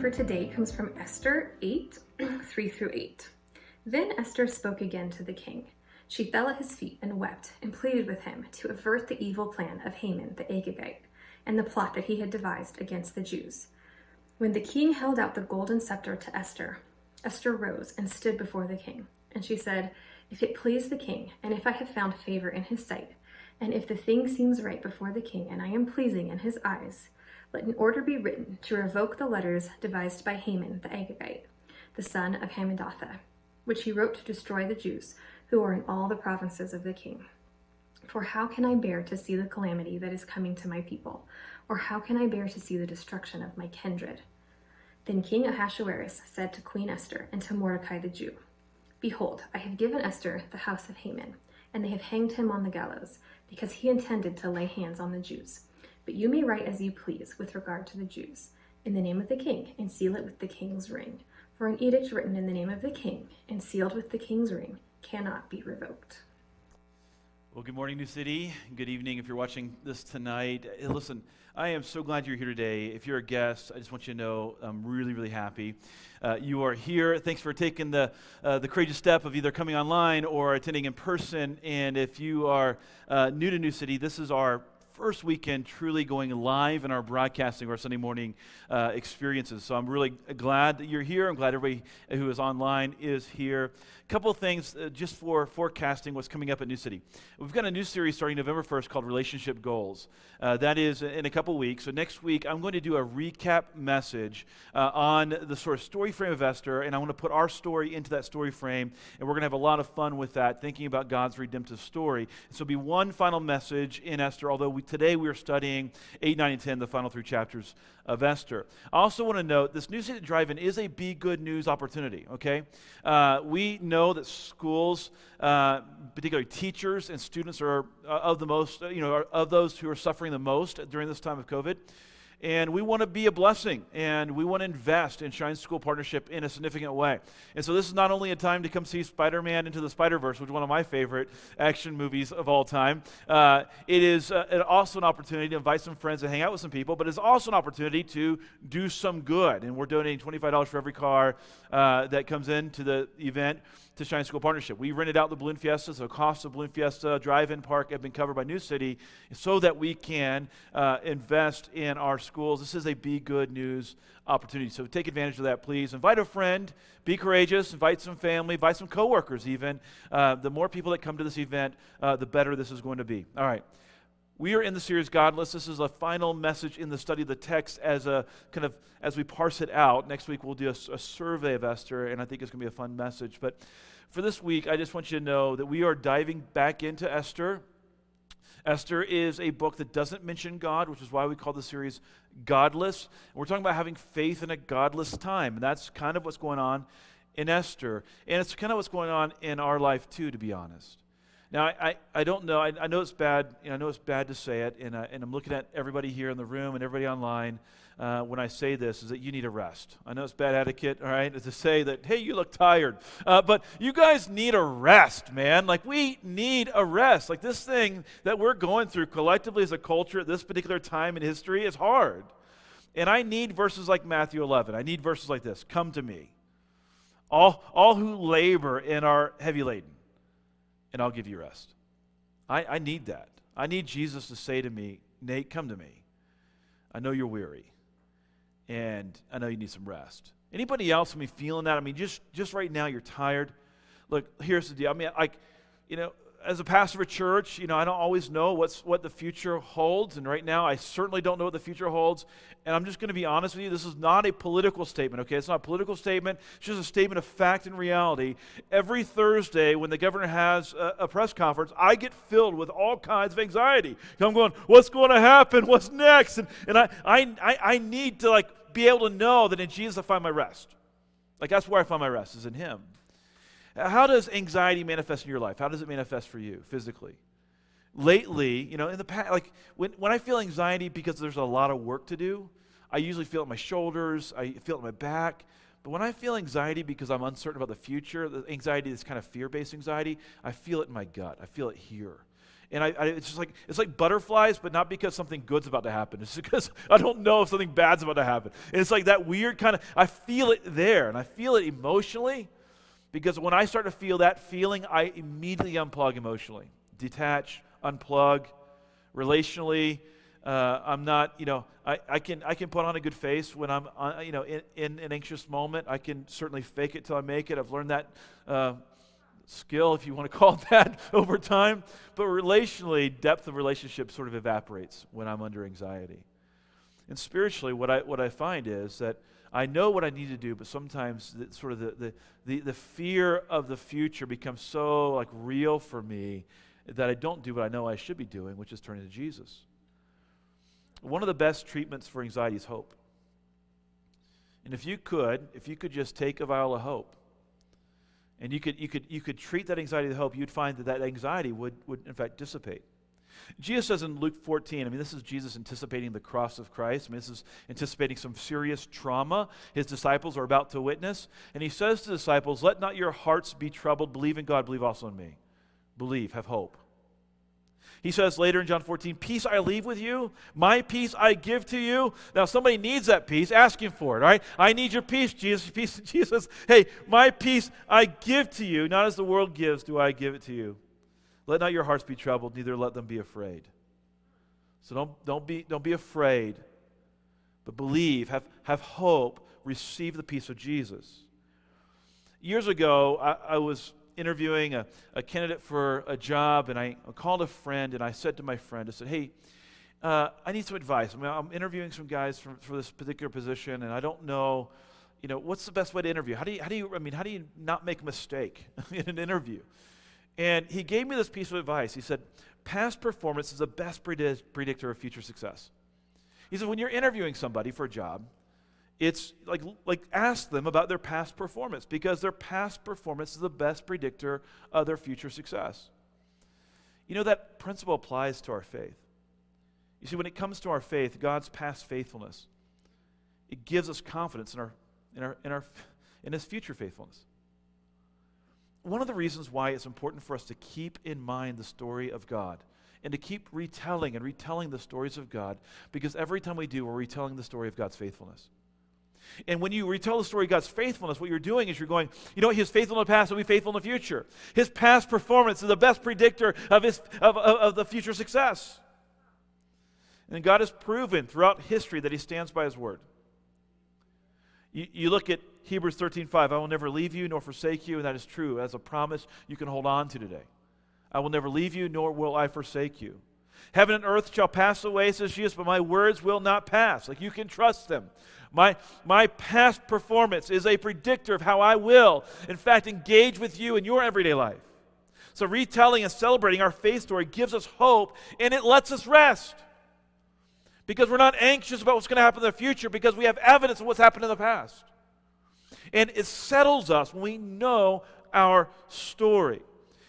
for today comes from Esther 8 3 through 8. Then Esther spoke again to the king. She fell at his feet and wept and pleaded with him to avert the evil plan of Haman the Agagite and the plot that he had devised against the Jews. When the king held out the golden scepter to Esther, Esther rose and stood before the king. And she said, If it please the king, and if I have found favor in his sight, and if the thing seems right before the king, and I am pleasing in his eyes, let an order be written to revoke the letters devised by Haman the Agagite, the son of Hammedatha, which he wrote to destroy the Jews who are in all the provinces of the king. For how can I bear to see the calamity that is coming to my people? Or how can I bear to see the destruction of my kindred? Then King Ahasuerus said to Queen Esther and to Mordecai the Jew, Behold, I have given Esther the house of Haman, and they have hanged him on the gallows, because he intended to lay hands on the Jews. But you may write as you please with regard to the Jews, in the name of the king, and seal it with the king's ring. For an edict written in the name of the king, and sealed with the king's ring, cannot be revoked. Well, good morning, New City. Good evening if you're watching this tonight. Listen, I am so glad you're here today. If you're a guest, I just want you to know I'm really, really happy. Uh, you are here. Thanks for taking the, uh, the courageous step of either coming online or attending in person. And if you are uh, new to New City, this is our first weekend truly going live in our broadcasting, our Sunday morning uh, experiences. So I'm really glad that you're here. I'm glad everybody who is online is here. A couple things uh, just for forecasting what's coming up at New City. We've got a new series starting November 1st called Relationship Goals. Uh, that is in a couple weeks. So next week, I'm going to do a recap message uh, on the sort of story frame of Esther, and I want to put our story into that story frame, and we're going to have a lot of fun with that, thinking about God's redemptive story. So it'll be one final message in Esther, although we today we are studying 8, 9, and 10, the final three chapters of Esther. I also want to note this New City Drive In is a Be Good News opportunity, okay? Uh, we know that schools, uh, particularly teachers and students, are uh, of the most, you know, of those who are suffering the most during this time of COVID. And we want to be a blessing and we want to invest in Shine School Partnership in a significant way. And so, this is not only a time to come see Spider Man Into the Spider Verse, which is one of my favorite action movies of all time, uh, it is uh, also an opportunity to invite some friends and hang out with some people, but it's also an opportunity to do some good. And we're donating $25 for every car uh, that comes into the event to Shine School Partnership. We rented out the Balloon Fiesta, so the cost of Balloon Fiesta drive-in park have been covered by New City so that we can uh, invest in our schools. This is a Be Good News opportunity. So take advantage of that, please. Invite a friend, be courageous, invite some family, invite some coworkers even. Uh, the more people that come to this event, uh, the better this is going to be. All right. We are in the series Godless. This is a final message in the study of the text as a kind of as we parse it out. Next week we'll do a, a survey of Esther, and I think it's going to be a fun message. But for this week, I just want you to know that we are diving back into Esther. Esther is a book that doesn't mention God, which is why we call the series Godless. We're talking about having faith in a godless time. And that's kind of what's going on in Esther. And it's kind of what's going on in our life, too, to be honest. Now, I, I, I don't know. I, I, know it's bad. You know, I know it's bad to say it, and, uh, and I'm looking at everybody here in the room and everybody online uh, when I say this is that you need a rest. I know it's bad etiquette, all right, to say that, hey, you look tired. Uh, but you guys need a rest, man. Like, we need a rest. Like, this thing that we're going through collectively as a culture at this particular time in history is hard. And I need verses like Matthew 11. I need verses like this Come to me, all, all who labor and are heavy laden and I'll give you rest. I, I need that. I need Jesus to say to me, Nate, come to me. I know you're weary, and I know you need some rest. Anybody else? I mean, feeling that? I mean, just just right now, you're tired. Look, here's the deal. I mean, like, you know, as a pastor of a church, you know, I don't always know what's what the future holds, and right now I certainly don't know what the future holds. And I'm just going to be honest with you, this is not a political statement, okay? It's not a political statement, it's just a statement of fact and reality. Every Thursday when the governor has a, a press conference, I get filled with all kinds of anxiety. I'm going, what's going to happen? What's next? And, and I, I, I need to like be able to know that in Jesus I find my rest. Like that's where I find my rest, is in him. How does anxiety manifest in your life? How does it manifest for you physically? Lately, you know, in the past, like when, when I feel anxiety because there's a lot of work to do, I usually feel it in my shoulders, I feel it in my back. But when I feel anxiety because I'm uncertain about the future, the anxiety is kind of fear based anxiety, I feel it in my gut. I feel it here. And I, I, it's just like it's like butterflies, but not because something good's about to happen. It's because I don't know if something bad's about to happen. And it's like that weird kind of I feel it there, and I feel it emotionally, because when I start to feel that feeling, I immediately unplug emotionally, detach, unplug, relationally. Uh, I'm not, you know, I, I, can, I can put on a good face when I'm, uh, you know, in, in, an anxious moment. I can certainly fake it till I make it. I've learned that uh, skill, if you want to call it that, over time. But relationally, depth of relationship sort of evaporates when I'm under anxiety. And spiritually, what I, what I find is that I know what I need to do, but sometimes the, sort of the, the, the, the fear of the future becomes so like real for me that I don't do what I know I should be doing, which is turning to Jesus. One of the best treatments for anxiety is hope. And if you could, if you could just take a vial of hope and you could, you could, you could treat that anxiety with hope, you'd find that that anxiety would, would in fact dissipate. Jesus says in Luke 14, I mean, this is Jesus anticipating the cross of Christ. I mean, this is anticipating some serious trauma his disciples are about to witness. And he says to the disciples, Let not your hearts be troubled. Believe in God, believe also in me. Believe, have hope. He says later in John 14, Peace I leave with you, my peace I give to you. Now, somebody needs that peace. Ask him for it, all right? I need your peace, Jesus. Peace, Jesus. Hey, my peace I give to you. Not as the world gives, do I give it to you. Let not your hearts be troubled, neither let them be afraid. So don't, don't, be, don't be afraid, but believe, have, have hope, receive the peace of Jesus. Years ago, I, I was interviewing a, a candidate for a job, and I called a friend, and I said to my friend, I said, hey, uh, I need some advice. I mean, I'm interviewing some guys for, for this particular position, and I don't know, you know, what's the best way to interview? How do you, how do you I mean, how do you not make a mistake in an interview? And he gave me this piece of advice. He said, past performance is the best predictor of future success. He said, when you're interviewing somebody for a job, it's like, like ask them about their past performance because their past performance is the best predictor of their future success. You know, that principle applies to our faith. You see, when it comes to our faith, God's past faithfulness, it gives us confidence in, our, in, our, in, our, in His future faithfulness. One of the reasons why it's important for us to keep in mind the story of God and to keep retelling and retelling the stories of God, because every time we do, we're retelling the story of God's faithfulness. And when you retell the story of God's faithfulness, what you're doing is you're going, you know, what? He's faithful in the past, He'll be faithful in the future. His past performance is the best predictor of, his, of, of, of the future success. And God has proven throughout history that He stands by His word. You, you look at Hebrews 13:5, I will never leave you nor forsake you, and that is true as a promise you can hold on to today. I will never leave you, nor will I forsake you. Heaven and earth shall pass away, says Jesus, but my words will not pass. Like you can trust them. My, my past performance is a predictor of how I will, in fact, engage with you in your everyday life. So, retelling and celebrating our faith story gives us hope and it lets us rest. Because we're not anxious about what's going to happen in the future because we have evidence of what's happened in the past. And it settles us when we know our story.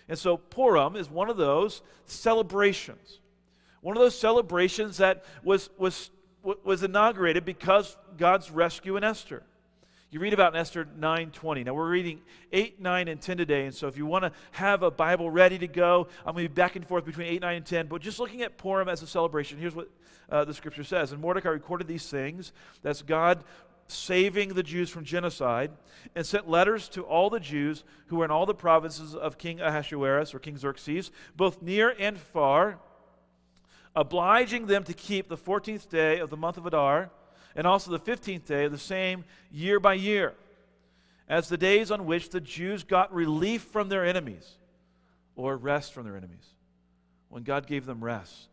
And so, Purim is one of those celebrations. One of those celebrations that was, was was inaugurated because God's rescue in Esther. You read about in Esther 9:20. Now we're reading 8, 9, and 10 today, and so if you want to have a Bible ready to go, I'm going to be back and forth between 8, 9, and 10. But just looking at Purim as a celebration, here's what uh, the scripture says. And Mordecai recorded these things. That's God saving the Jews from genocide, and sent letters to all the Jews who were in all the provinces of King Ahasuerus or King Xerxes, both near and far obliging them to keep the 14th day of the month of Adar and also the 15th day of the same year by year, as the days on which the Jews got relief from their enemies or rest from their enemies, when God gave them rest.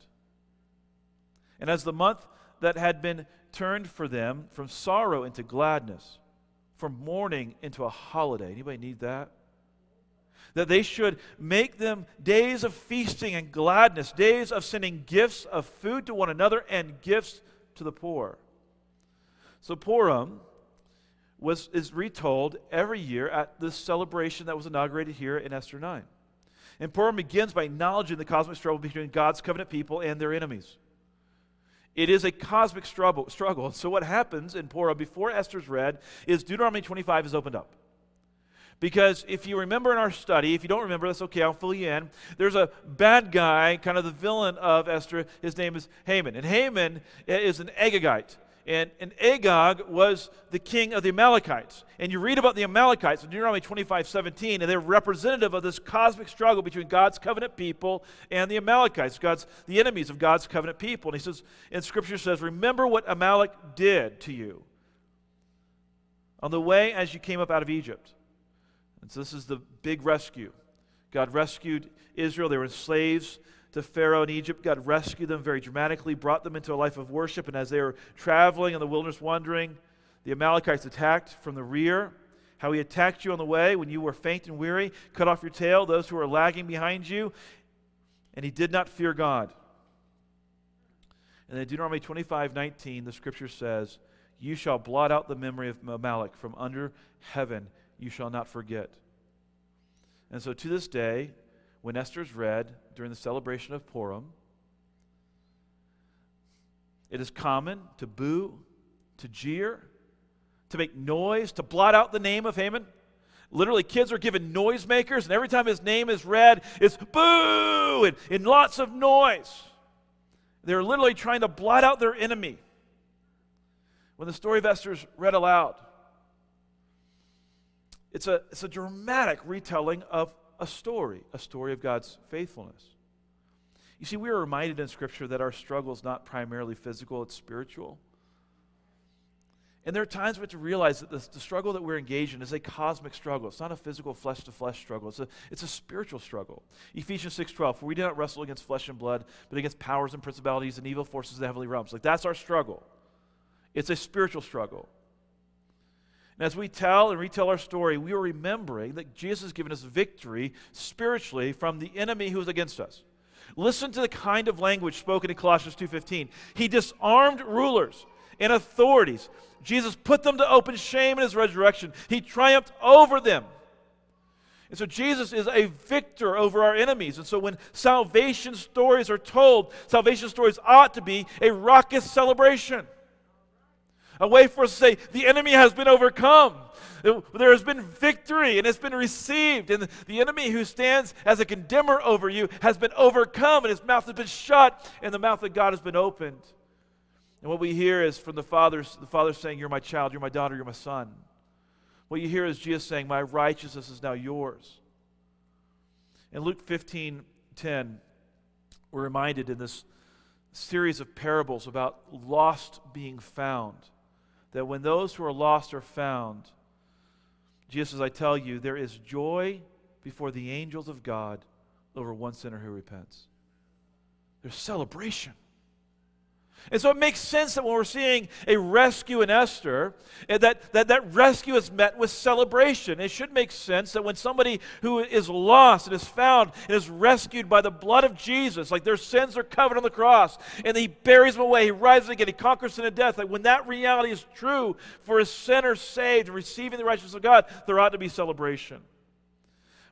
And as the month that had been turned for them from sorrow into gladness, from mourning into a holiday. Anybody need that? That they should make them days of feasting and gladness, days of sending gifts of food to one another and gifts to the poor. So Purim was, is retold every year at this celebration that was inaugurated here in Esther 9. And Purim begins by acknowledging the cosmic struggle between God's covenant people and their enemies. It is a cosmic struggle. struggle. So, what happens in Purim before Esther's read is Deuteronomy 25 is opened up. Because if you remember in our study, if you don't remember, that's okay, I'll fill you in. There's a bad guy, kind of the villain of Esther. His name is Haman. And Haman is an Agagite. And, and Agag was the king of the Amalekites. And you read about the Amalekites in Deuteronomy 25 17, and they're representative of this cosmic struggle between God's covenant people and the Amalekites, God's, the enemies of God's covenant people. And he says, and scripture says, Remember what Amalek did to you on the way as you came up out of Egypt. And so this is the big rescue. God rescued Israel. They were slaves to Pharaoh in Egypt. God rescued them very dramatically, brought them into a life of worship. And as they were traveling in the wilderness, wandering, the Amalekites attacked from the rear. How he attacked you on the way when you were faint and weary, cut off your tail, those who were lagging behind you. And he did not fear God. And in Deuteronomy 25 19, the scripture says, You shall blot out the memory of Amalek from under heaven you shall not forget. And so to this day, when Esther is read during the celebration of Purim, it is common to boo, to jeer, to make noise, to blot out the name of Haman. Literally, kids are given noisemakers, and every time his name is read, it's boo and, and lots of noise. They're literally trying to blot out their enemy. When the story of Esther is read aloud, it's a, it's a dramatic retelling of a story, a story of God's faithfulness. You see, we are reminded in Scripture that our struggle is not primarily physical, it's spiritual. And there are times we have to realize that the, the struggle that we're engaged in is a cosmic struggle. It's not a physical flesh to flesh struggle. It's a, it's a spiritual struggle. Ephesians 6.12, for we do not wrestle against flesh and blood, but against powers and principalities and evil forces of the heavenly realms. Like that's our struggle. It's a spiritual struggle. And as we tell and retell our story, we are remembering that Jesus has given us victory spiritually from the enemy who is against us. Listen to the kind of language spoken in Colossians 2:15. He disarmed rulers and authorities. Jesus put them to open shame in his resurrection. He triumphed over them. And so Jesus is a victor over our enemies. And so when salvation stories are told, salvation stories ought to be a raucous celebration a way for us to say, the enemy has been overcome. There has been victory and it's been received. And the enemy who stands as a condemner over you has been overcome and his mouth has been shut and the mouth of God has been opened. And what we hear is from the Father, the Father saying, You're my child, you're my daughter, you're my son. What you hear is Jesus saying, My righteousness is now yours. In Luke 15 10, we're reminded in this series of parables about lost being found that when those who are lost are found, Jesus says, I tell you, there is joy before the angels of God over one sinner who repents. There's celebration. And so it makes sense that when we're seeing a rescue in Esther, eh, that, that that rescue is met with celebration. It should make sense that when somebody who is lost and is found and is rescued by the blood of Jesus, like their sins are covered on the cross, and he buries them away, he rises again, he conquers sin and death, like when that reality is true for a sinner saved receiving the righteousness of God, there ought to be celebration.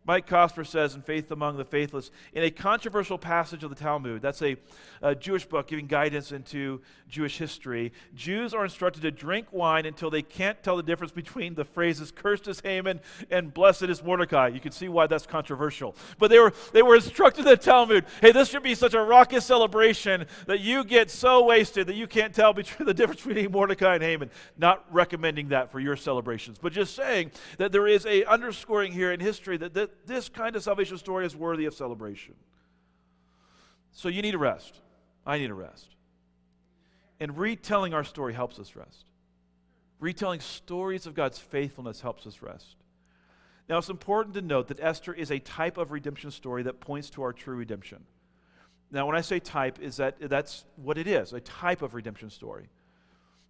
Mike Cosper says in Faith Among the Faithless, in a controversial passage of the Talmud, that's a, a, Jewish book giving guidance into Jewish history, Jews are instructed to drink wine until they can't tell the difference between the phrases cursed is Haman and blessed is Mordecai. You can see why that's controversial. But they were, they were instructed in the Talmud hey, this should be such a raucous celebration that you get so wasted that you can't tell between the difference between Mordecai and Haman. Not recommending that for your celebrations, but just saying that there is a underscoring here in history that, that this kind of salvation story is worthy of celebration. So you need a rest. I need a rest. And retelling our story helps us rest. Retelling stories of God's faithfulness helps us rest. Now, it's important to note that Esther is a type of redemption story that points to our true redemption. Now, when I say type, is that that's what it is, a type of redemption story.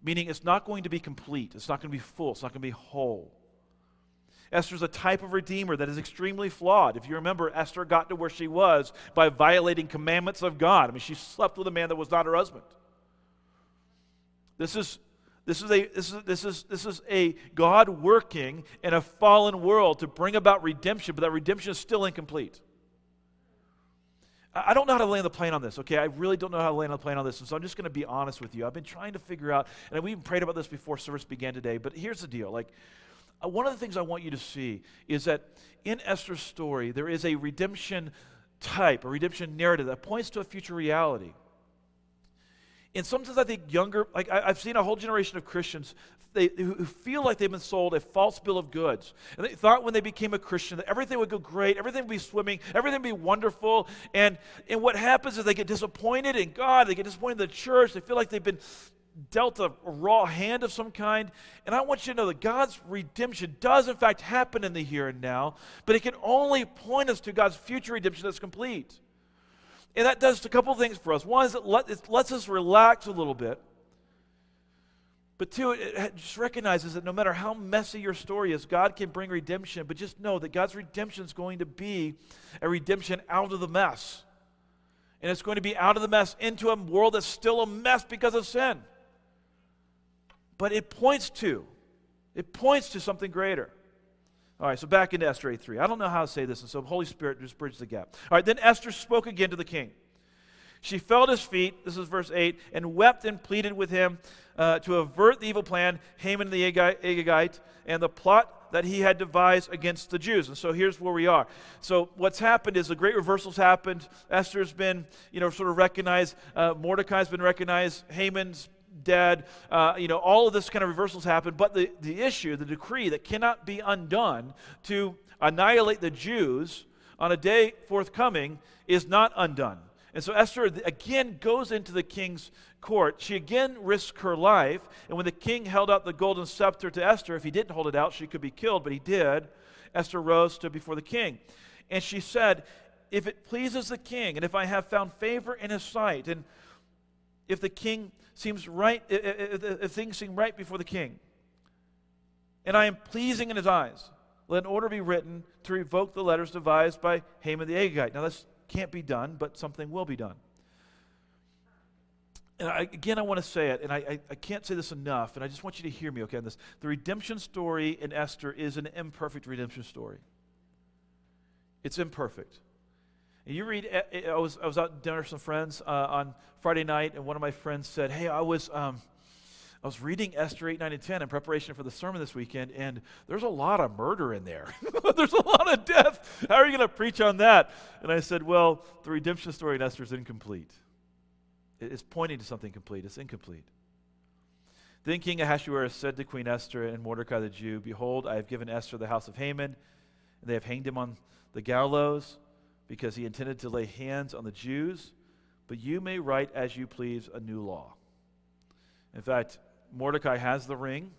Meaning it's not going to be complete, it's not going to be full, it's not going to be whole. Esther's a type of redeemer that is extremely flawed. If you remember, Esther got to where she was by violating commandments of God. I mean, she slept with a man that was not her husband. This is this is, a, this, is, this, is, this is a God working in a fallen world to bring about redemption, but that redemption is still incomplete. I don't know how to land the plane on this, okay? I really don't know how to land the plane on this, and so I'm just going to be honest with you. I've been trying to figure out, and we even prayed about this before service began today, but here's the deal. Like, Uh, one of the things I want you to see is that in Esther's story, there is a redemption type, a redemption narrative that points to a future reality. And sometimes I think younger, like I, have seen a whole generation of Christians they, who feel like they've been sold a false bill of goods. And they thought when they became a Christian that everything would go great, everything would be swimming, everything would be wonderful. And, and what happens is they get disappointed in God, they get disappointed in the church, they feel like they've been dealt a raw hand of some kind. And I want you to know that God's redemption does, in fact, happen in the here and now, but it can only point us to God's future redemption that's complete. And that does a couple things for us. One is it, let, it lets us relax a little bit. But two, it just recognizes that no matter how messy your story is, God can bring redemption. But just know that God's redemption is going to be a redemption out of the mess. And it's going to be out of the mess into a world that's still a mess because of sin. But it points to, it points to something greater. All right, so back into Esther 8.3. I don't know how to say this, and so Holy Spirit just bridges the gap. All right, then Esther spoke again to the king. She fell at his feet, this is verse 8, and wept and pleaded with him uh, to avert the evil plan, Haman the Agagite, and the plot that he had devised against the Jews. And so here's where we are. So what's happened is the great reversals happened. Esther's been, you know, sort of recognized. Uh, Mordecai's been recognized. Haman's dead. Uh, you know, all of this kind of reversals happen. But the, the issue, the decree that cannot be undone to annihilate the Jews on a day forthcoming is not undone. And so Esther again goes into the king's court. She again risks her life. And when the king held out the golden scepter to Esther, if he didn't hold it out, she could be killed, but he did. Esther rose, stood before the king. And she said, If it pleases the king, and if I have found favor in his sight, and if the king seems right, if, if, if things seem right before the king, and I am pleasing in his eyes, let an order be written to revoke the letters devised by Haman the Agagite. Now, this can't be done, but something will be done. And I, again, I want to say it, and I, I, I, can't say this enough, and I just want you to hear me, okay, on this. The redemption story in Esther is an imperfect redemption story. It's imperfect. You read, eh, eh, I was, I was out dinner with some friends uh, on Friday night, and one of my friends said, Hey, I was. Um, I was reading Esther 8, 9, and 10 in preparation for the sermon this weekend, and there's a lot of murder in there. there's a lot of death. How are you going to preach on that? And I said, Well, the redemption story in Esther is incomplete. It's pointing to something complete, it's incomplete. Then King Ahasuerus said to Queen Esther and Mordecai the Jew, Behold, I have given Esther the house of Haman, and they have hanged him on the gallows because he intended to lay hands on the Jews, but you may write as you please a new law. In fact, Mordecai has the ring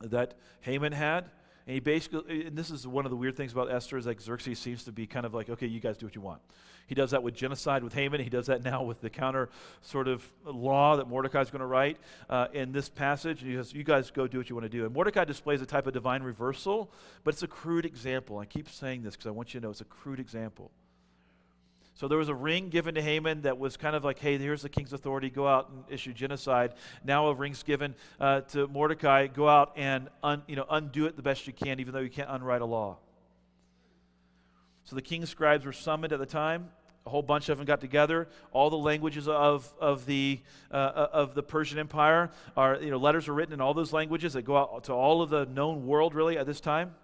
that Haman had. And he basically, and this is one of the weird things about Esther, is like Xerxes seems to be kind of like, okay, you guys do what you want. He does that with genocide with Haman. He does that now with the counter sort of law that Mordecai is going to write uh, in this passage. And he says, you guys go do what you want to do. And Mordecai displays a type of divine reversal, but it's a crude example. I keep saying this because I want you to know it's a crude example. So there was a ring given to Haman that was kind of like, hey, here's the king's authority, go out and issue genocide. Now a ring's given uh, to Mordecai, go out and un, you know, undo it the best you can, even though you can't unwrite a law. So the king's scribes were summoned at the time. A whole bunch of them got together. All the languages of, of, the, uh, of the Persian Empire are, you know, letters are written in all those languages that go out to all of the known world, really, at this time.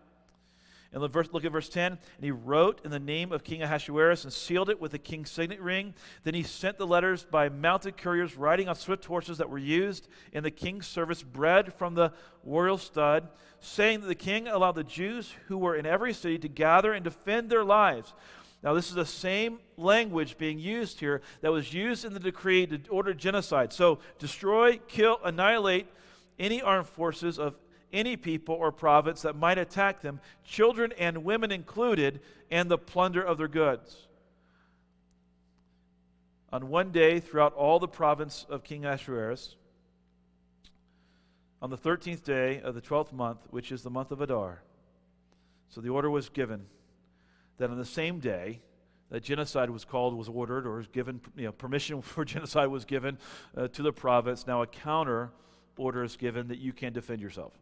And look at verse 10. And he wrote in the name of King Ahasuerus and sealed it with the king's signet ring. Then he sent the letters by mounted couriers riding on swift horses that were used in the king's service, bred from the royal stud, saying that the king allowed the Jews who were in every city to gather and defend their lives. Now, this is the same language being used here that was used in the decree to order genocide. So, destroy, kill, annihilate any armed forces of any people or province that might attack them, children and women included, and the plunder of their goods. On one day, throughout all the province of King Ahasuerus, on the 13th day of the 12th month, which is the month of Adar, so the order was given that on the same day that genocide was called, was ordered, or was given, you know, permission for genocide was given uh, to the province. Now a counter order is given that you can defend yourself.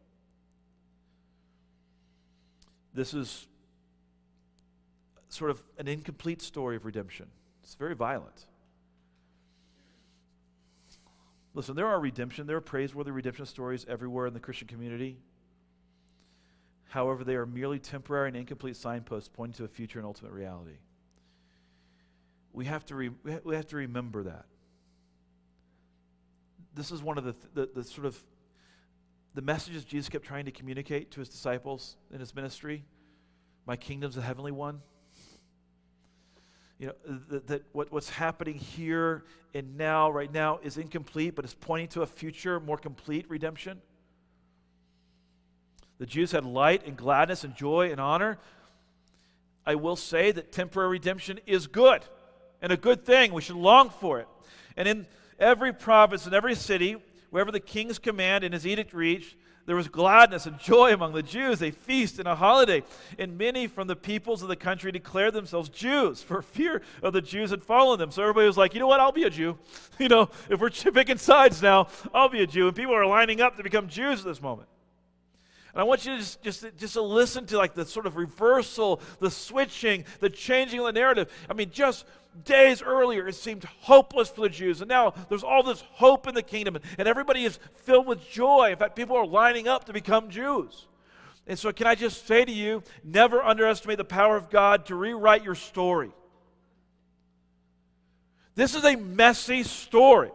This is sort of an incomplete story of redemption. It's very violent. Listen, there are redemption, there are praiseworthy redemption stories everywhere in the Christian community. However, they are merely temporary and incomplete signposts pointing to a future and ultimate reality. We have to, re- we have to remember that. This is one of the, th- the, the sort of the messages Jesus kept trying to communicate to his disciples in his ministry. My kingdom's a heavenly one. You know, that, that what, what's happening here and now, right now, is incomplete, but it's pointing to a future, more complete redemption. The Jews had light and gladness and joy and honor. I will say that temporary redemption is good and a good thing. We should long for it. And in every province and every city, wherever the king's command and his edict reached, there was gladness and joy among the Jews, a feast and a holiday. And many from the peoples of the country declared themselves Jews, for fear of the Jews had followed them. So everybody was like, you know what, I'll be a Jew. You know, if we're picking sides now, I'll be a Jew. And people are lining up to become Jews at this moment. And I want you to just, just, just to listen to like the sort of reversal, the switching, the changing of the narrative. I mean, just days earlier, it seemed hopeless for the Jews. And now there's all this hope in the kingdom, and everybody is filled with joy. In fact, people are lining up to become Jews. And so, can I just say to you, never underestimate the power of God to rewrite your story. This is a messy story.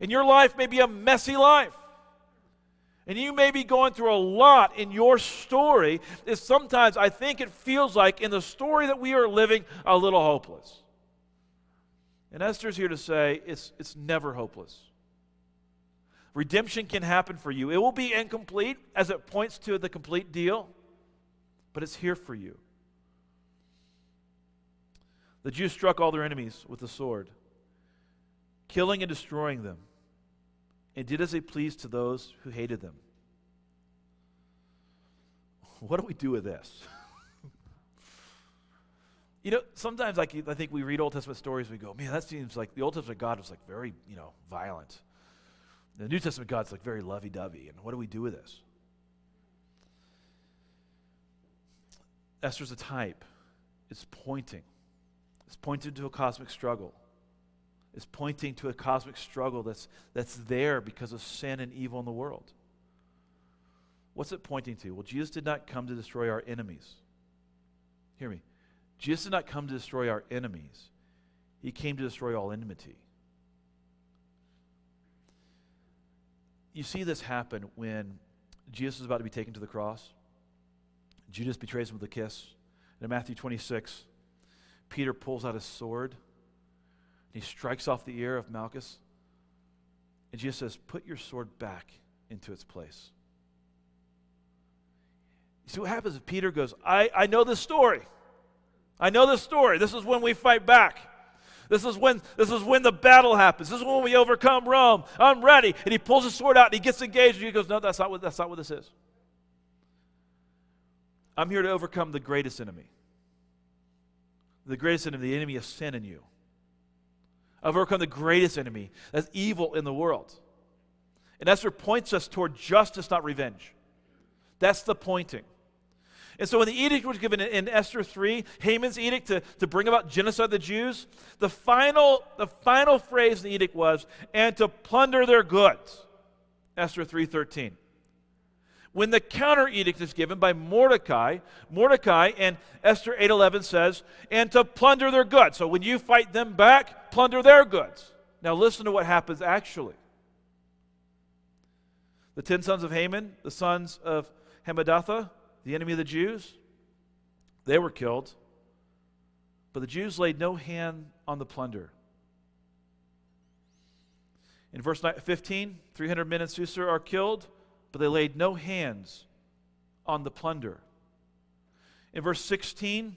And your life may be a messy life. And you may be going through a lot in your story, is sometimes I think it feels like in the story that we are living, a little hopeless. And Esther's here to say it's, it's never hopeless. Redemption can happen for you. It will be incomplete as it points to the complete deal, but it's here for you. The Jews struck all their enemies with the sword, killing and destroying them and did as they pleased to those who hated them. What do we do with this? you know, sometimes like, I think we read Old Testament stories, we go, man, that seems like the Old Testament God was like very, you know, violent. The New Testament God's like very lovey dovey. And what do we do with this? Esther's a type. It's pointing. It's pointed to a cosmic struggle is pointing to a cosmic struggle that's, that's there because of sin and evil in the world. What's it pointing to? Well, Jesus did not come to destroy our enemies. Hear me. Jesus did not come to destroy our enemies, He came to destroy all enmity. You see this happen when Jesus is about to be taken to the cross. Judas betrays him with a kiss. And in Matthew 26, Peter pulls out his sword he strikes off the ear of Malchus. And Jesus says, Put your sword back into its place. You see what happens if Peter goes, I, I know this story. I know this story. This is when we fight back. This is when this is when the battle happens. This is when we overcome Rome. I'm ready. And he pulls his sword out and he gets engaged and he goes, No, that's not what that's not what this is. I'm here to overcome the greatest enemy. The greatest enemy, the enemy of sin in you overcome the greatest enemy, that's evil in the world. And Esther points us toward justice, not revenge. That's the pointing. And so when the edict was given in Esther 3, Haman's edict to, to bring about genocide of the Jews, the final, the final phrase in the edict was, and to plunder their goods. Esther 3.13. When the counter edict is given by Mordecai, Mordecai and Esther 8:11 says, "And to plunder their goods." So when you fight them back, plunder their goods. Now listen to what happens actually. The 10 sons of Haman, the sons of Hammedatha, the enemy of the Jews, they were killed. But the Jews laid no hand on the plunder. In verse 15, 300 men in Susa are killed but they laid no hands on the plunder. In verse 16,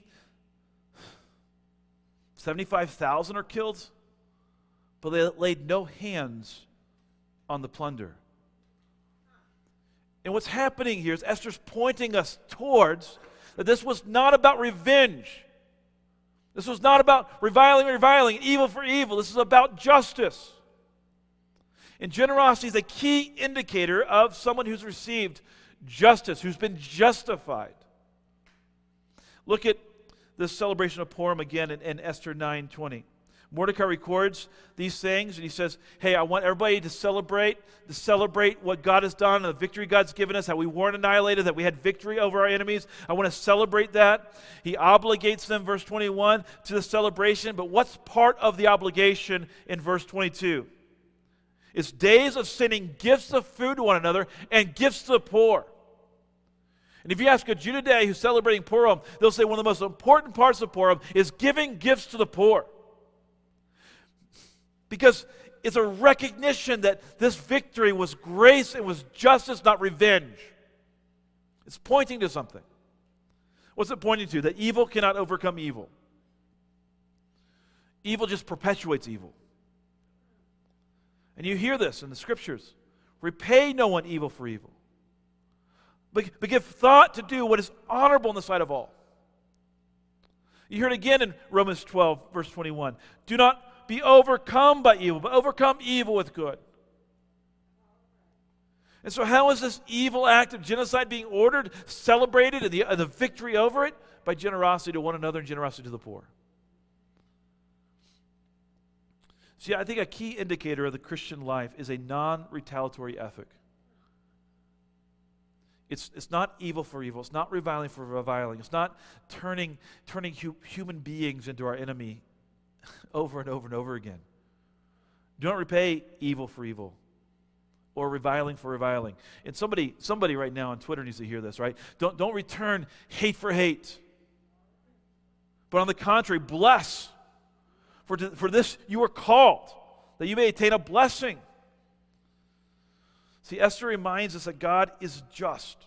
75,000 are killed, but they laid no hands on the plunder. And what's happening here is Esther's pointing us towards that this was not about revenge. This was not about reviling, reviling, evil for evil. This is about justice. And generosity is a key indicator of someone who's received justice, who's been justified. Look at this celebration of Purim again in, in Esther 9:20. Mordecai records these things and he says, Hey, I want everybody to celebrate, to celebrate what God has done and the victory God's given us, how we weren't annihilated, that we had victory over our enemies. I want to celebrate that. He obligates them, verse 21, to the celebration. But what's part of the obligation in verse 22? It's days of sending gifts of food to one another and gifts to the poor. And if you ask a Jew today who's celebrating Purim, they'll say one of the most important parts of Purim is giving gifts to the poor. Because it's a recognition that this victory was grace and was justice, not revenge. It's pointing to something. What's it pointing to? That evil cannot overcome evil. Evil just perpetuates evil. And you hear this in the scriptures repay no one evil for evil, but, but give thought to do what is honorable in the sight of all. You hear it again in Romans 12, verse 21. Do not be overcome by evil, but overcome evil with good. And so, how is this evil act of genocide being ordered, celebrated, and the, and the victory over it? By generosity to one another and generosity to the poor. See, I think a key indicator of the Christian life is a non retaliatory ethic. It's, it's not evil for evil. It's not reviling for reviling. It's not turning, turning hu- human beings into our enemy over and over and over again. Do not repay evil for evil or reviling for reviling. And somebody, somebody right now on Twitter needs to hear this, right? Don't, don't return hate for hate. But on the contrary, bless for, to, for this you are called, that you may attain a blessing. See, Esther reminds us that God is just.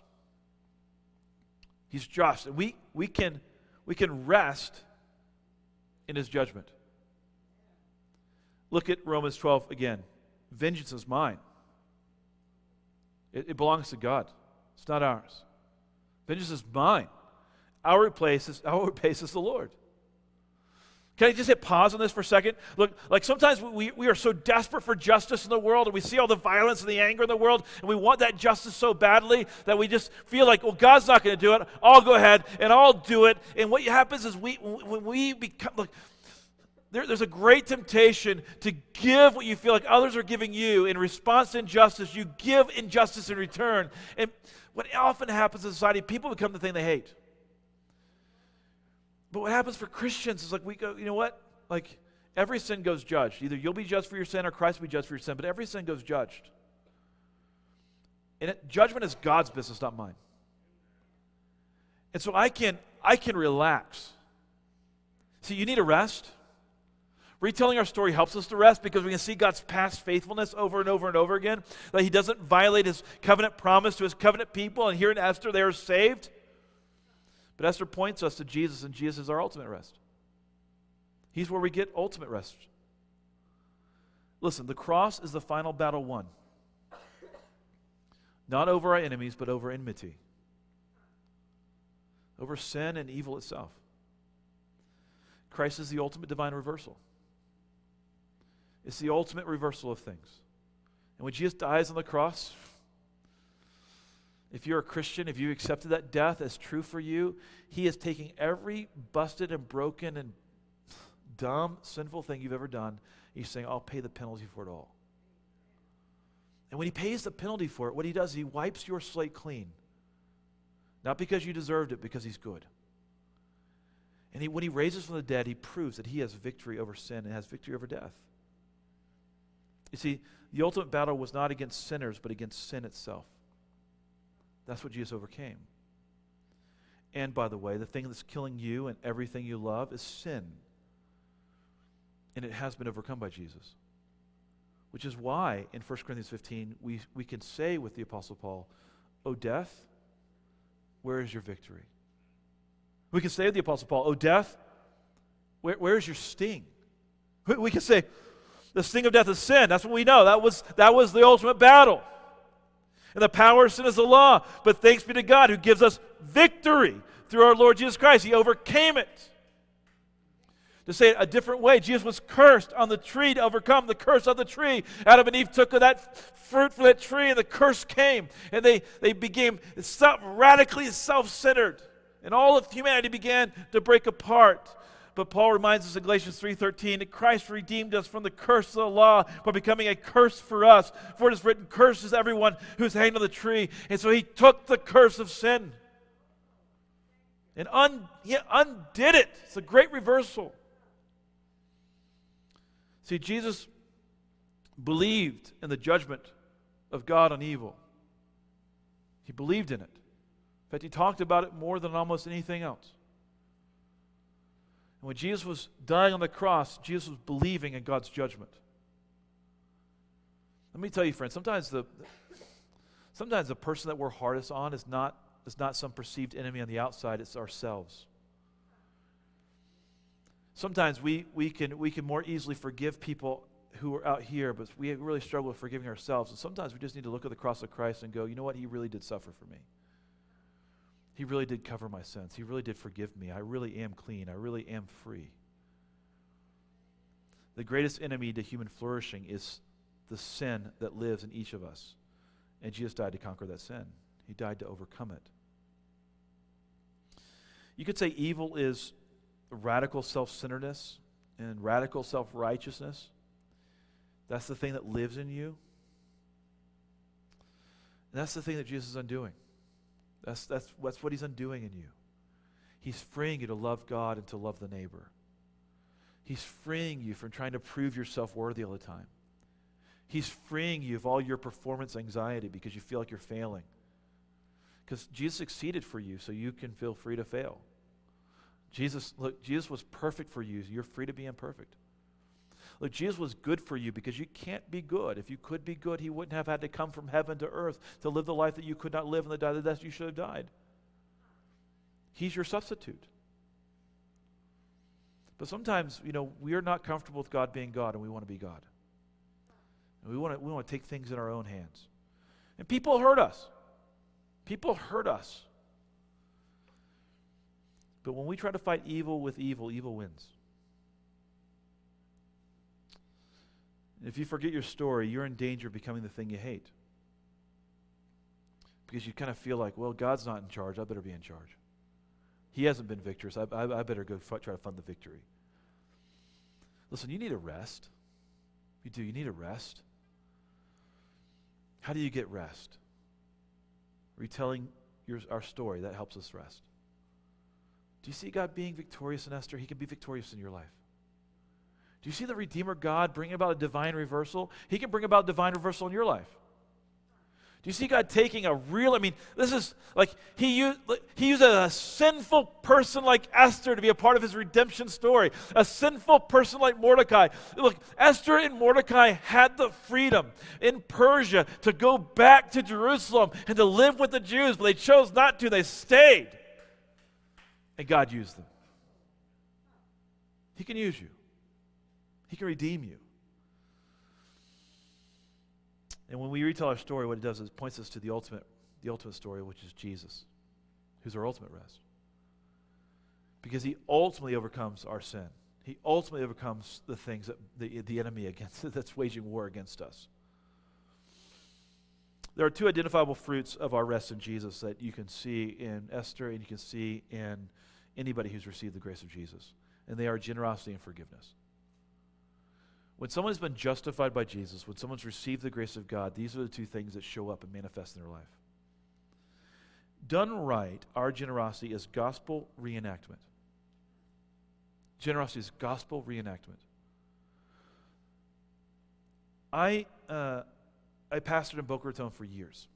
He's just. And we, we, can, we can rest in his judgment. Look at Romans 12 again. Vengeance is mine. It, it belongs to God. It's not ours. Vengeance is mine. Our place is, our place is the Lord. Can I just hit pause on this for a second? Look, like sometimes we, we are so desperate for justice in the world, and we see all the violence and the anger in the world, and we want that justice so badly that we just feel like, well, God's not going to do it. I'll go ahead and I'll do it. And what happens is we, when we become, like, there, there's a great temptation to give what you feel like others are giving you in response to injustice. You give injustice in return. And what often happens in society, people become the thing they hate. But what happens for Christians is like we go, you know what? Like every sin goes judged. Either you'll be judged for your sin or Christ will be judged for your sin, but every sin goes judged. And it, judgment is God's business, not mine. And so I can I can relax. See, you need a rest. Retelling our story helps us to rest because we can see God's past faithfulness over and over and over again. That He doesn't violate His covenant promise to His covenant people. And here in Esther, they are saved. But Esther points us to Jesus, and Jesus is our ultimate rest. He's where we get ultimate rest. Listen, the cross is the final battle won. Not over our enemies, but over enmity, over sin and evil itself. Christ is the ultimate divine reversal. It's the ultimate reversal of things. And when Jesus dies on the cross, if you're a Christian, if you accepted that death as true for you, He is taking every busted and broken and dumb, sinful thing you've ever done. He's saying, I'll pay the penalty for it all. And when He pays the penalty for it, what He does, He wipes your slate clean. Not because you deserved it, because He's good. And he, when He raises from the dead, He proves that He has victory over sin and has victory over death. You see, the ultimate battle was not against sinners, but against sin itself. That's what Jesus overcame. And by the way, the thing that's killing you and everything you love is sin. And it has been overcome by Jesus. Which is why in 1 Corinthians 15 we, we can say with the Apostle Paul, O death, where is your victory? We can say with the Apostle Paul, O death, where, where is your sting? We, we can say, the sting of death is sin. That's what we know. That was, that was the ultimate battle. And the power of sin is the law. But thanks be to God who gives us victory through our Lord Jesus Christ. He overcame it. To say it a different way, Jesus was cursed on the tree to overcome the curse of the tree. Adam and Eve took that fruit from that tree, and the curse came. And they, they became radically self centered. And all of humanity began to break apart. But Paul reminds us in Galatians 3:13 that Christ redeemed us from the curse of the law by becoming a curse for us. For it is written, "Curses everyone who's hanged on the tree." And so he took the curse of sin and un, he undid it. It's a great reversal. See, Jesus believed in the judgment of God on evil. He believed in it. In fact, he talked about it more than almost anything else. And when Jesus was dying on the cross, Jesus was believing in God's judgment. Let me tell you, friends, sometimes the sometimes the person that we're hardest on is not, is not some perceived enemy on the outside, it's ourselves. Sometimes we, we, can, we can more easily forgive people who are out here, but we really struggle with forgiving ourselves. And sometimes we just need to look at the cross of Christ and go, you know what? He really did suffer for me. He really did cover my sins. He really did forgive me. I really am clean. I really am free. The greatest enemy to human flourishing is the sin that lives in each of us. And Jesus died to conquer that sin, He died to overcome it. You could say evil is radical self centeredness and radical self righteousness. That's the thing that lives in you. And that's the thing that Jesus is undoing. That's, that's, that's what he's undoing in you. He's freeing you to love God and to love the neighbor. He's freeing you from trying to prove yourself worthy all the time. He's freeing you of all your performance anxiety because you feel like you're failing. Because Jesus succeeded for you, so you can feel free to fail. Jesus, look, Jesus was perfect for you. So You're free to be imperfect. Look, Jesus was good for you because you can't be good. If you could be good, he wouldn't have had to come from heaven to earth to live the life that you could not live and the death you should have died. He's your substitute. But sometimes, you know, we are not comfortable with God being God and we want to be God. And we want to, we want to take things in our own hands. And people hurt us. People hurt us. But when we try to fight evil with evil, evil wins. If you forget your story, you're in danger of becoming the thing you hate. Because you kind of feel like, well, God's not in charge. I better be in charge. He hasn't been victorious. I, I, I better go f- try to fund the victory. Listen, you need a rest. You do. You need a rest. How do you get rest? Retelling your, our story, that helps us rest. Do you see God being victorious in Esther? He can be victorious in your life. Do you see the Redeemer God bringing about a divine reversal? He can bring about divine reversal in your life. Do you see God taking a real, I mean, this is like he used, he a sinful person like Esther to be a part of his redemption story. A sinful person like Mordecai. Look, Esther and Mordecai had the freedom in Persia to go back to Jerusalem and to live with the Jews, but they chose not to. They stayed. And God used them. He can use you. He can redeem you. And when we retell our story, what it does is it points us to the ultimate, the ultimate story, which is Jesus, who's our ultimate rest. Because he ultimately overcomes our sin. He ultimately overcomes the things that the, the enemy against that's waging war against us. There are two identifiable fruits of our rest in Jesus that you can see in Esther and you can see in anybody who's received the grace of Jesus. And they are generosity and forgiveness. When someone has been justified by Jesus, when someone's received the grace of God, these are the two things that show up and manifest in their life. Done right, our generosity is gospel reenactment. Generosity is gospel reenactment. I, uh, I pastored in Boca Raton for years.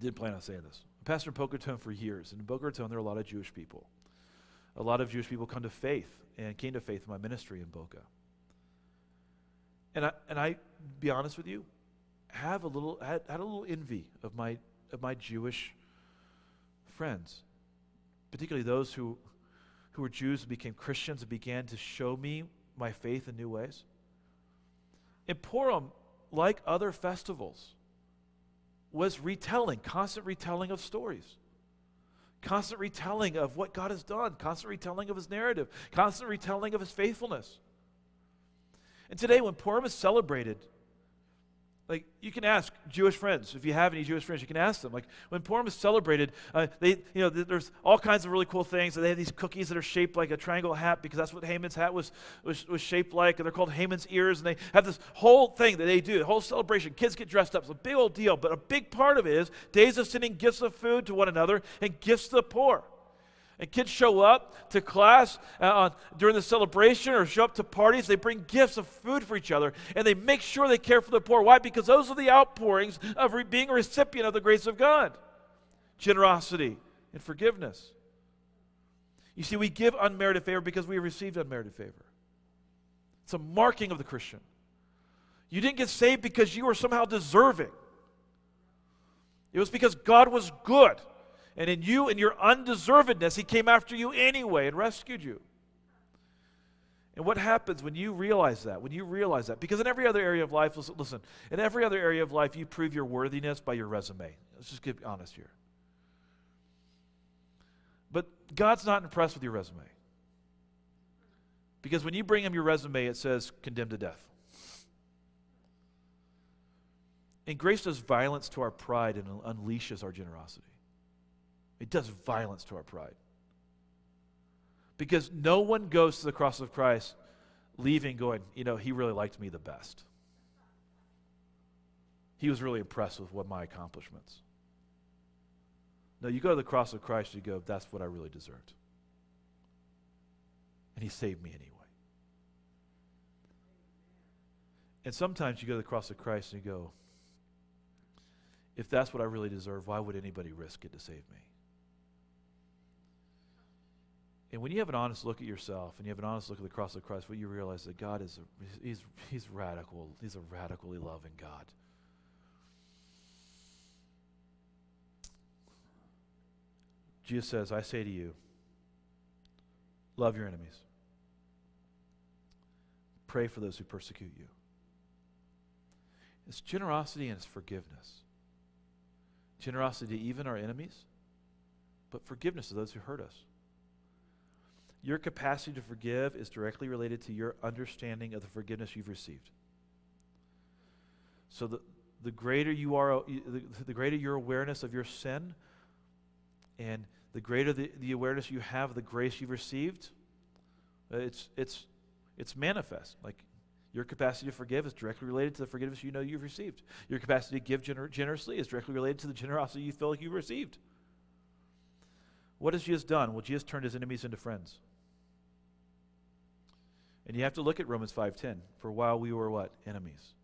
Didn't plan on saying this. I pastored in Boca Raton for years. And in Boca Raton, there are a lot of Jewish people. A lot of Jewish people come to faith and came to faith in my ministry in Boca. And I, and I, be honest with you, have a little had, had a little envy of my of my Jewish friends, particularly those who who were Jews and became Christians and began to show me my faith in new ways. In Purim, like other festivals, was retelling, constant retelling of stories. Constant retelling of what God has done, constant retelling of his narrative, constant retelling of his faithfulness. And today, when Purim is celebrated, Like, you can ask Jewish friends, if you have any Jewish friends, you can ask them. Like, when Purim is celebrated, uh, they, you know, th- there's all kinds of really cool things. They have these cookies that are shaped like a triangle hat because that's what Haman's hat was, was, was shaped like. And they're called Haman's ears. And they have this whole thing that they do, the whole celebration. Kids get dressed up. It's a big old deal. But a big part of it is days of sending gifts of food to one another and gifts to the poor. And kids show up to class uh, during the celebration or show up to parties. They bring gifts of food for each other and they make sure they care for the poor. Why? Because those are the outpourings of re- being a recipient of the grace of God generosity and forgiveness. You see, we give unmerited favor because we received unmerited favor. It's a marking of the Christian. You didn't get saved because you were somehow deserving, it was because God was good. And in you and your undeservedness, He came after you anyway and rescued you. And what happens when you realize that? When you realize that? Because in every other area of life, listen, listen, in every other area of life, you prove your worthiness by your resume. Let's just get honest here. But God's not impressed with your resume. Because when you bring Him your resume, it says condemned to death. And grace does violence to our pride and unleashes our generosity. It does violence to our pride. Because no one goes to the cross of Christ leaving going, you know, he really liked me the best. He was really impressed with what my accomplishments. No, you go to the cross of Christ, you go, that's what I really deserved. And he saved me anyway. And sometimes you go to the cross of Christ and you go, if that's what I really deserve, why would anybody risk it to save me? And when you have an honest look at yourself and you have an honest look at the cross of Christ, what you realize that God is a, he's, he's radical. He's a radically loving God. Jesus says, I say to you, love your enemies. Pray for those who persecute you. It's generosity and it's forgiveness. Generosity to even our enemies, but forgiveness to those who hurt us. Your capacity to forgive is directly related to your understanding of the forgiveness you've received. So the, the greater you are, the, the greater your awareness of your sin, and the greater the, the awareness you have of the grace you've received, uh, it's, it's, it's manifest. Like your capacity to forgive is directly related to the forgiveness you know you've received. Your capacity to give gener- generously is directly related to the generosity you feel like you've received. What has Jesus done? Well, Jesus turned his enemies into friends. And you have to look at Romans 5:10. For while we were what? Enemies.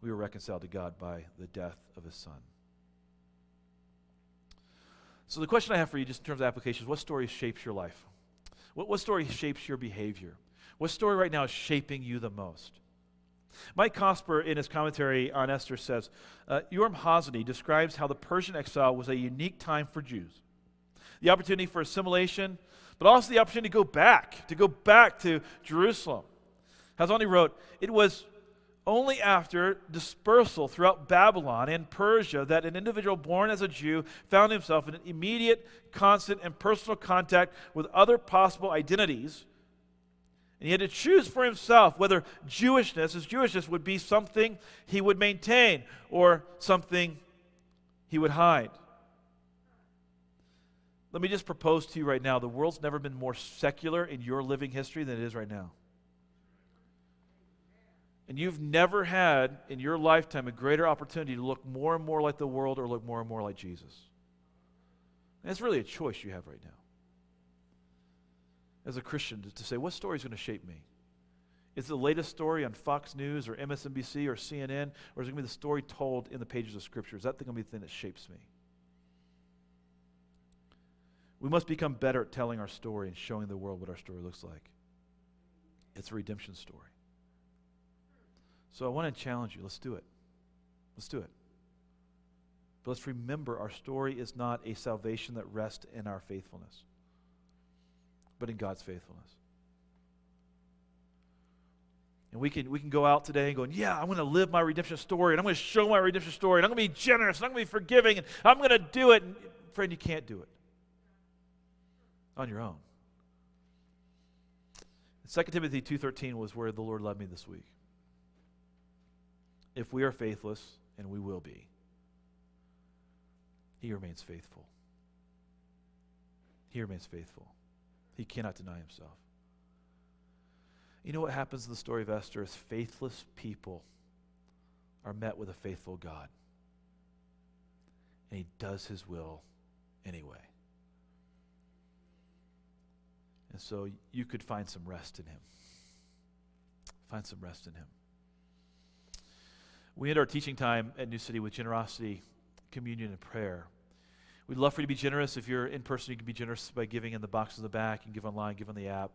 We were reconciled to God by the death of his son. So the question I have for you just in terms of applications, what story shapes your life? What, what story shapes your behavior? What story right now is shaping you the most? Mike Cosper, in his commentary on Esther, says uh, Yoram Hazony describes how the Persian exile was a unique time for Jews. The opportunity for assimilation, but also the opportunity to go back, to go back to Jerusalem. Hazony wrote, It was only after dispersal throughout Babylon and Persia that an individual born as a Jew found himself in immediate, constant, and personal contact with other possible identities. And he had to choose for himself whether Jewishness, his Jewishness, would be something he would maintain or something he would hide. Let me just propose to you right now the world's never been more secular in your living history than it is right now. And you've never had in your lifetime a greater opportunity to look more and more like the world or look more and more like Jesus. And it's really a choice you have right now. As a Christian, to, say, what story is going to shape me? Is it the latest story on Fox News or MSNBC or CNN, or is it going to be the story told in the pages of Scripture? Is that going to be the thing that shapes me? We must become better at telling our story and showing the world what our story looks like. It's a redemption story. So I want to challenge you. Let's do it. Let's do it. But let's remember our story is not a salvation that rests in our faithfulness, but in God's faithfulness. And we can, we can go out today and go, yeah, I'm going to live my redemption story, and I'm going to show my redemption story, and I'm going to be generous, and I'm going to be forgiving, and I'm going to do it. And friend, you can't do it on your own. 2 Timothy 2.13 was where the Lord led me this week. if we are faithless, and we will be, he remains faithful. He remains faithful. He cannot deny himself. You know what happens in the story of Esther is faithless people are met with a faithful God. And he does his will anyway. And so you could find some rest in him. Find some rest in him. We end our teaching time at New City with generosity, communion, and prayer. We'd love for you to be generous. If you're in person, you can be generous by giving in the box in the back. and give online, give on the app.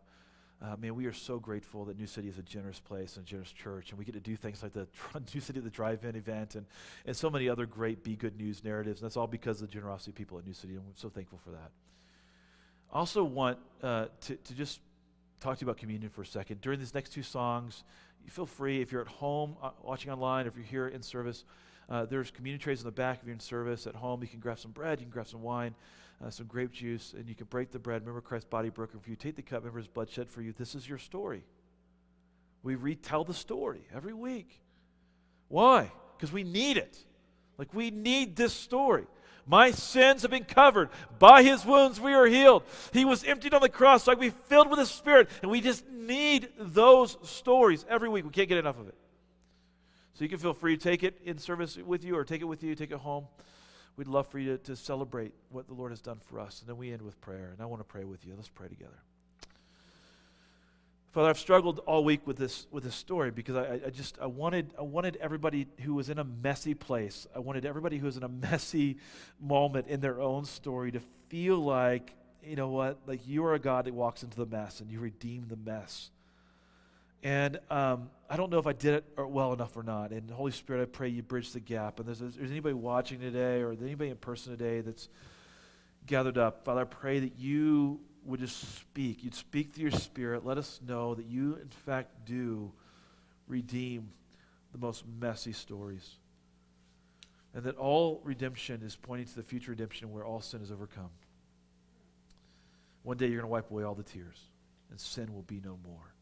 Uh, man, we are so grateful that New City is a generous place and a generous church, and we get to do things like the New City the Drive-In event and, and so many other great Be Good News narratives. And that's all because of the generosity of people at New City, and we're so thankful for that. I also want uh, to, to just talk to you about communion for a second. During these next two songs, you feel free, if you're at home uh, watching online, if you're here in service, uh, there's communion trays in the back of your service. At home, you can grab some bread, you can grab some wine, uh, some grape juice, and you can break the bread. Remember Christ's body broken for you. Take the cup, remember his blood shed for you. This is your story. We retell the story every week. Why? Because we need it. Like, we need this story. My sins have been covered. By his wounds we are healed. He was emptied on the cross so I can be filled with his spirit. And we just need those stories every week. We can't get enough of it. So you can feel free to take it in service with you or take it with you, take it home. We'd love for you to, to celebrate what the Lord has done for us. And then we end with prayer. And I want to pray with you. Let's pray together. Father, I've struggled all week with this with this story because I, I just I wanted I wanted everybody who was in a messy place, I wanted everybody who was in a messy moment in their own story to feel like, you know what, like you are a God that walks into the mess and you redeem the mess. And um, I don't know if I did it well enough or not. And Holy Spirit, I pray you bridge the gap. And there's, there's anybody watching today or anybody in person today that's gathered up, Father, I pray that you would just speak. You'd speak through your spirit. Let us know that you, in fact, do redeem the most messy stories. And that all redemption is pointing to the future redemption where all sin is overcome. One day you're going to wipe away all the tears, and sin will be no more.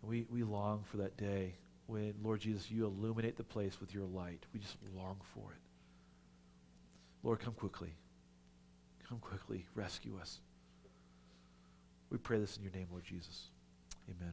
And we, we long for that day when, Lord Jesus, you illuminate the place with your light. We just long for it. Lord, come quickly. Come quickly. Rescue us. We pray this in your name, Lord Jesus. Amen.